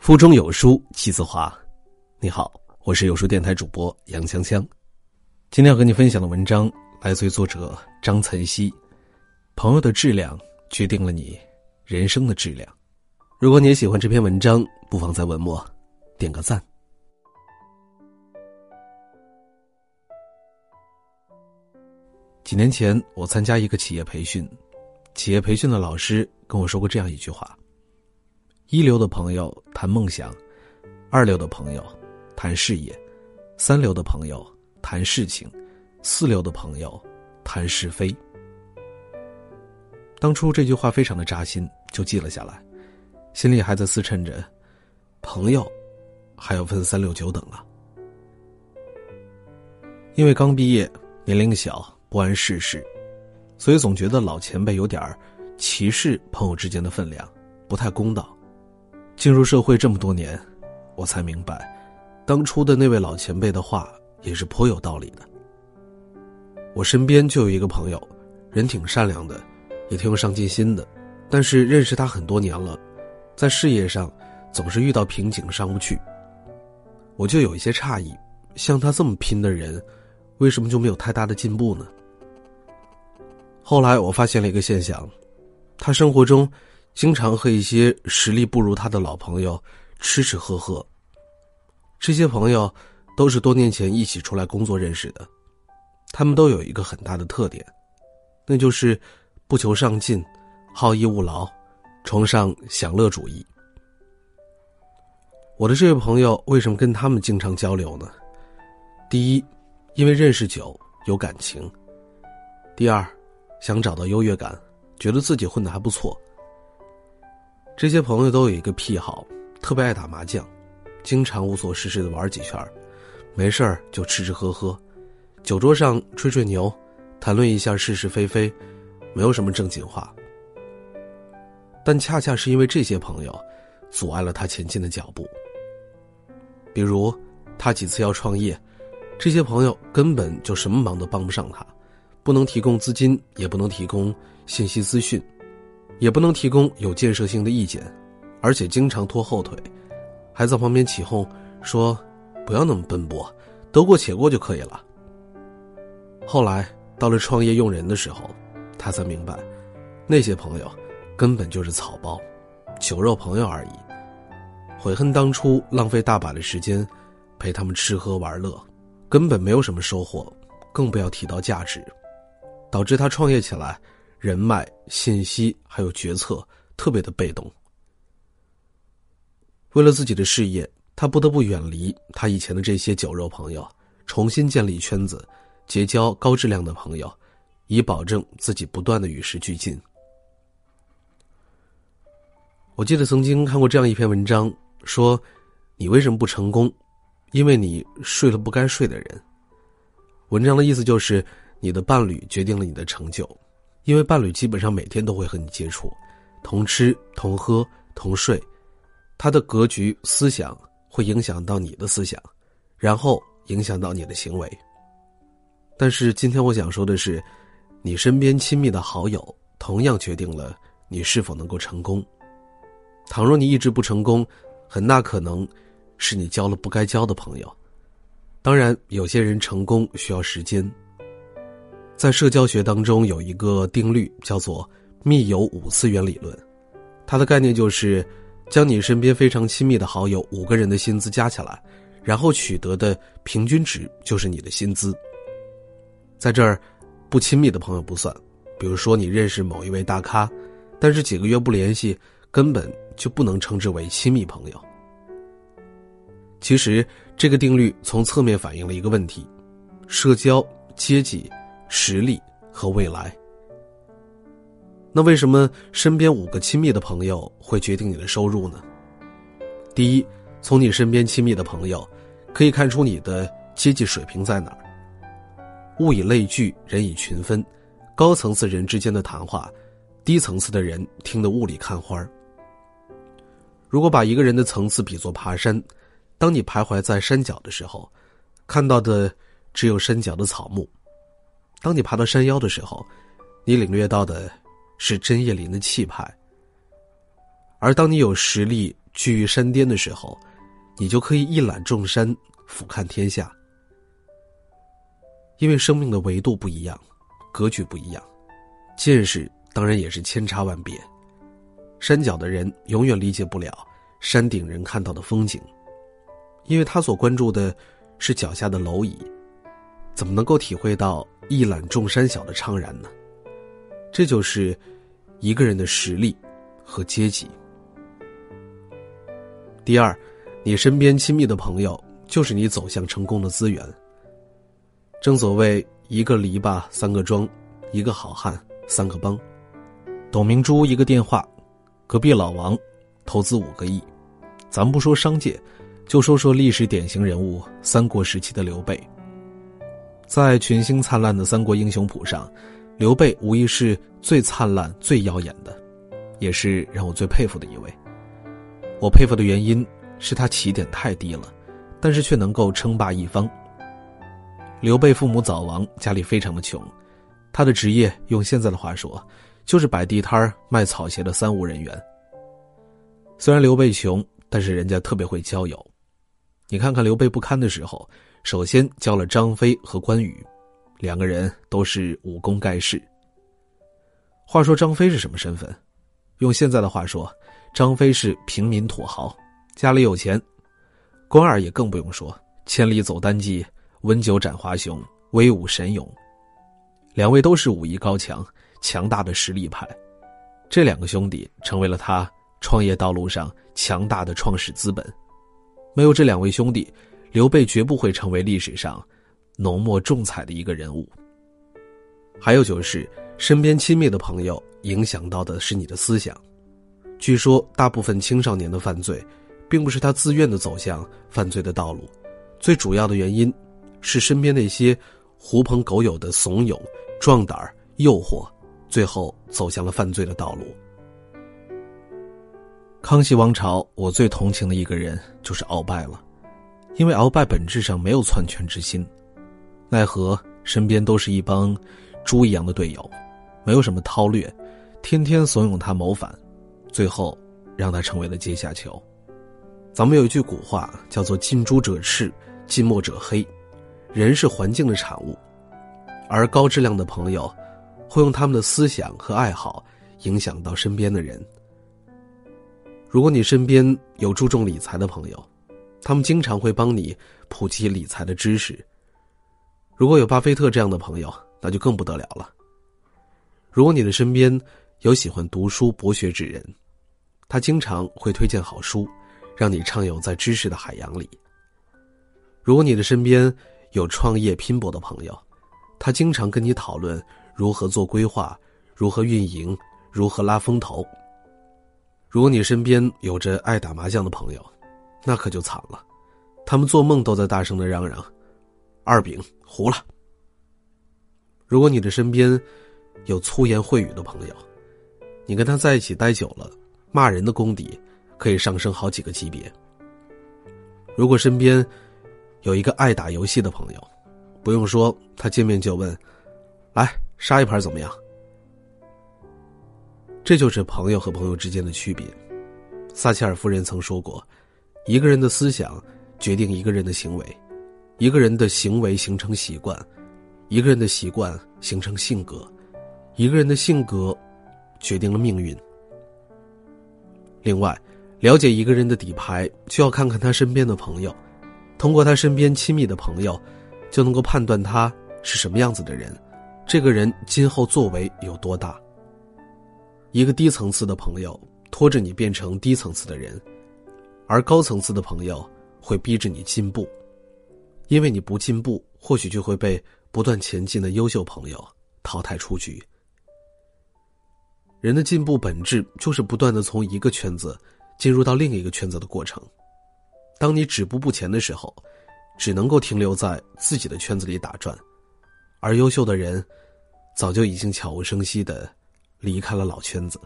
腹中有书气自华。你好，我是有书电台主播杨锵锵。今天要和你分享的文章来自于作者张岑曦。朋友的质量决定了你人生的质量。如果你也喜欢这篇文章，不妨在文末点个赞。几年前，我参加一个企业培训，企业培训的老师跟我说过这样一句话。一流的朋友谈梦想，二流的朋友谈事业，三流的朋友谈事情，四流的朋友谈是非。当初这句话非常的扎心，就记了下来，心里还在思忖着：朋友还要分三六九等啊。因为刚毕业，年龄小，不谙世事，所以总觉得老前辈有点歧视朋友之间的分量，不太公道。进入社会这么多年，我才明白，当初的那位老前辈的话也是颇有道理的。我身边就有一个朋友，人挺善良的，也挺有上进心的，但是认识他很多年了，在事业上总是遇到瓶颈上不去。我就有一些诧异，像他这么拼的人，为什么就没有太大的进步呢？后来我发现了一个现象，他生活中。经常和一些实力不如他的老朋友吃吃喝喝。这些朋友都是多年前一起出来工作认识的，他们都有一个很大的特点，那就是不求上进、好逸恶劳、崇尚享乐主义。我的这位朋友为什么跟他们经常交流呢？第一，因为认识久有感情；第二，想找到优越感，觉得自己混得还不错。这些朋友都有一个癖好，特别爱打麻将，经常无所事事的玩几圈没事儿就吃吃喝喝，酒桌上吹吹牛，谈论一下是是非非，没有什么正经话。但恰恰是因为这些朋友，阻碍了他前进的脚步。比如，他几次要创业，这些朋友根本就什么忙都帮不上他，不能提供资金，也不能提供信息资讯。也不能提供有建设性的意见，而且经常拖后腿，还在旁边起哄说：“不要那么奔波，得过且过就可以了。”后来到了创业用人的时候，他才明白，那些朋友根本就是草包、酒肉朋友而已，悔恨当初浪费大把的时间陪他们吃喝玩乐，根本没有什么收获，更不要提到价值，导致他创业起来。人脉、信息还有决策特别的被动。为了自己的事业，他不得不远离他以前的这些酒肉朋友，重新建立圈子，结交高质量的朋友，以保证自己不断的与时俱进。我记得曾经看过这样一篇文章，说：“你为什么不成功？因为你睡了不该睡的人。”文章的意思就是，你的伴侣决定了你的成就。因为伴侣基本上每天都会和你接触，同吃同喝同睡，他的格局思想会影响到你的思想，然后影响到你的行为。但是今天我想说的是，你身边亲密的好友同样决定了你是否能够成功。倘若你一直不成功，很大可能是你交了不该交的朋友。当然，有些人成功需要时间。在社交学当中有一个定律，叫做密友五次元理论。它的概念就是，将你身边非常亲密的好友五个人的薪资加起来，然后取得的平均值就是你的薪资。在这儿，不亲密的朋友不算。比如说，你认识某一位大咖，但是几个月不联系，根本就不能称之为亲密朋友。其实，这个定律从侧面反映了一个问题：社交阶级。实力和未来。那为什么身边五个亲密的朋友会决定你的收入呢？第一，从你身边亲密的朋友，可以看出你的阶级水平在哪儿。物以类聚，人以群分，高层次人之间的谈话，低层次的人听得雾里看花如果把一个人的层次比作爬山，当你徘徊在山脚的时候，看到的只有山脚的草木。当你爬到山腰的时候，你领略到的是针叶林的气派。而当你有实力居于山巅的时候，你就可以一览众山，俯瞰天下。因为生命的维度不一样，格局不一样，见识当然也是千差万别。山脚的人永远理解不了山顶人看到的风景，因为他所关注的是脚下的蝼蚁，怎么能够体会到一览众山小的怅然呢？这就是一个人的实力和阶级。第二，你身边亲密的朋友就是你走向成功的资源。正所谓一个篱笆三个桩，一个好汉三个帮。董明珠一个电话，隔壁老王投资五个亿。咱不说商界，就说说历史典型人物三国时期的刘备。在群星灿烂的三国英雄谱上，刘备无疑是最灿烂、最耀眼的，也是让我最佩服的一位。我佩服的原因是他起点太低了，但是却能够称霸一方。刘备父母早亡，家里非常的穷，他的职业用现在的话说，就是摆地摊卖草鞋的三无人员。虽然刘备穷，但是人家特别会交友。你看看刘备不堪的时候，首先教了张飞和关羽，两个人都是武功盖世。话说张飞是什么身份？用现在的话说，张飞是平民土豪，家里有钱。关二也更不用说，千里走单骑。温酒斩华雄，威武神勇，两位都是武艺高强、强大的实力派。这两个兄弟成为了他创业道路上强大的创始资本。没有这两位兄弟，刘备绝不会成为历史上浓墨重彩的一个人物。还有就是，身边亲密的朋友影响到的是你的思想。据说，大部分青少年的犯罪，并不是他自愿的走向犯罪的道路，最主要的原因。是身边那些狐朋狗友的怂恿、壮胆诱惑，最后走向了犯罪的道路。康熙王朝，我最同情的一个人就是鳌拜了，因为鳌拜本质上没有篡权之心，奈何身边都是一帮猪一样的队友，没有什么韬略，天天怂恿他谋反，最后让他成为了阶下囚。咱们有一句古话叫做“近朱者赤，近墨者黑”。人是环境的产物，而高质量的朋友会用他们的思想和爱好影响到身边的人。如果你身边有注重理财的朋友，他们经常会帮你普及理财的知识。如果有巴菲特这样的朋友，那就更不得了了。如果你的身边有喜欢读书博学之人，他经常会推荐好书，让你畅游在知识的海洋里。如果你的身边，有创业拼搏的朋友，他经常跟你讨论如何做规划、如何运营、如何拉风投。如果你身边有着爱打麻将的朋友，那可就惨了，他们做梦都在大声的嚷嚷：“二饼糊了。”如果你的身边有粗言秽语的朋友，你跟他在一起待久了，骂人的功底可以上升好几个级别。如果身边，有一个爱打游戏的朋友，不用说，他见面就问：“来杀一盘怎么样？”这就是朋友和朋友之间的区别。撒切尔夫人曾说过：“一个人的思想决定一个人的行为，一个人的行为形成习惯，一个人的习惯形成性格，一个人的性格决定了命运。”另外，了解一个人的底牌，就要看看他身边的朋友。通过他身边亲密的朋友，就能够判断他是什么样子的人，这个人今后作为有多大。一个低层次的朋友拖着你变成低层次的人，而高层次的朋友会逼着你进步，因为你不进步，或许就会被不断前进的优秀朋友淘汰出局。人的进步本质就是不断的从一个圈子进入到另一个圈子的过程。当你止步不前的时候，只能够停留在自己的圈子里打转，而优秀的人，早就已经悄无声息的离开了老圈子。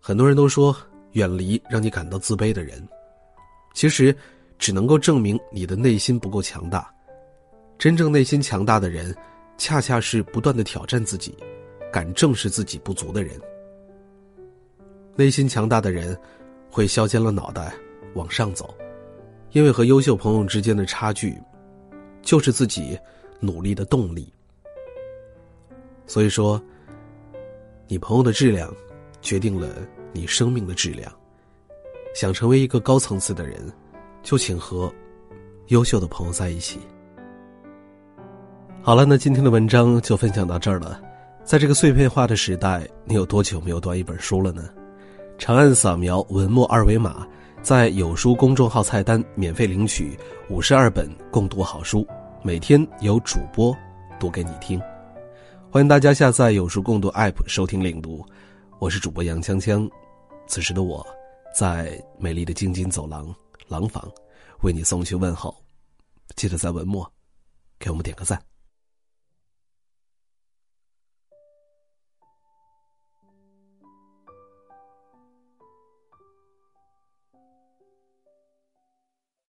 很多人都说远离让你感到自卑的人，其实只能够证明你的内心不够强大。真正内心强大的人，恰恰是不断的挑战自己，敢正视自己不足的人。内心强大的人，会削尖了脑袋往上走，因为和优秀朋友之间的差距，就是自己努力的动力。所以说，你朋友的质量，决定了你生命的质量。想成为一个高层次的人，就请和优秀的朋友在一起。好了，那今天的文章就分享到这儿了。在这个碎片化的时代，你有多久没有读一本书了呢？长按扫描文末二维码，在有书公众号菜单免费领取五十二本共读好书，每天有主播读给你听。欢迎大家下载有书共读 App 收听领读，我是主播杨锵锵。此时的我。在美丽的京津走廊廊坊，为你送去问候。记得在文末给我们点个赞。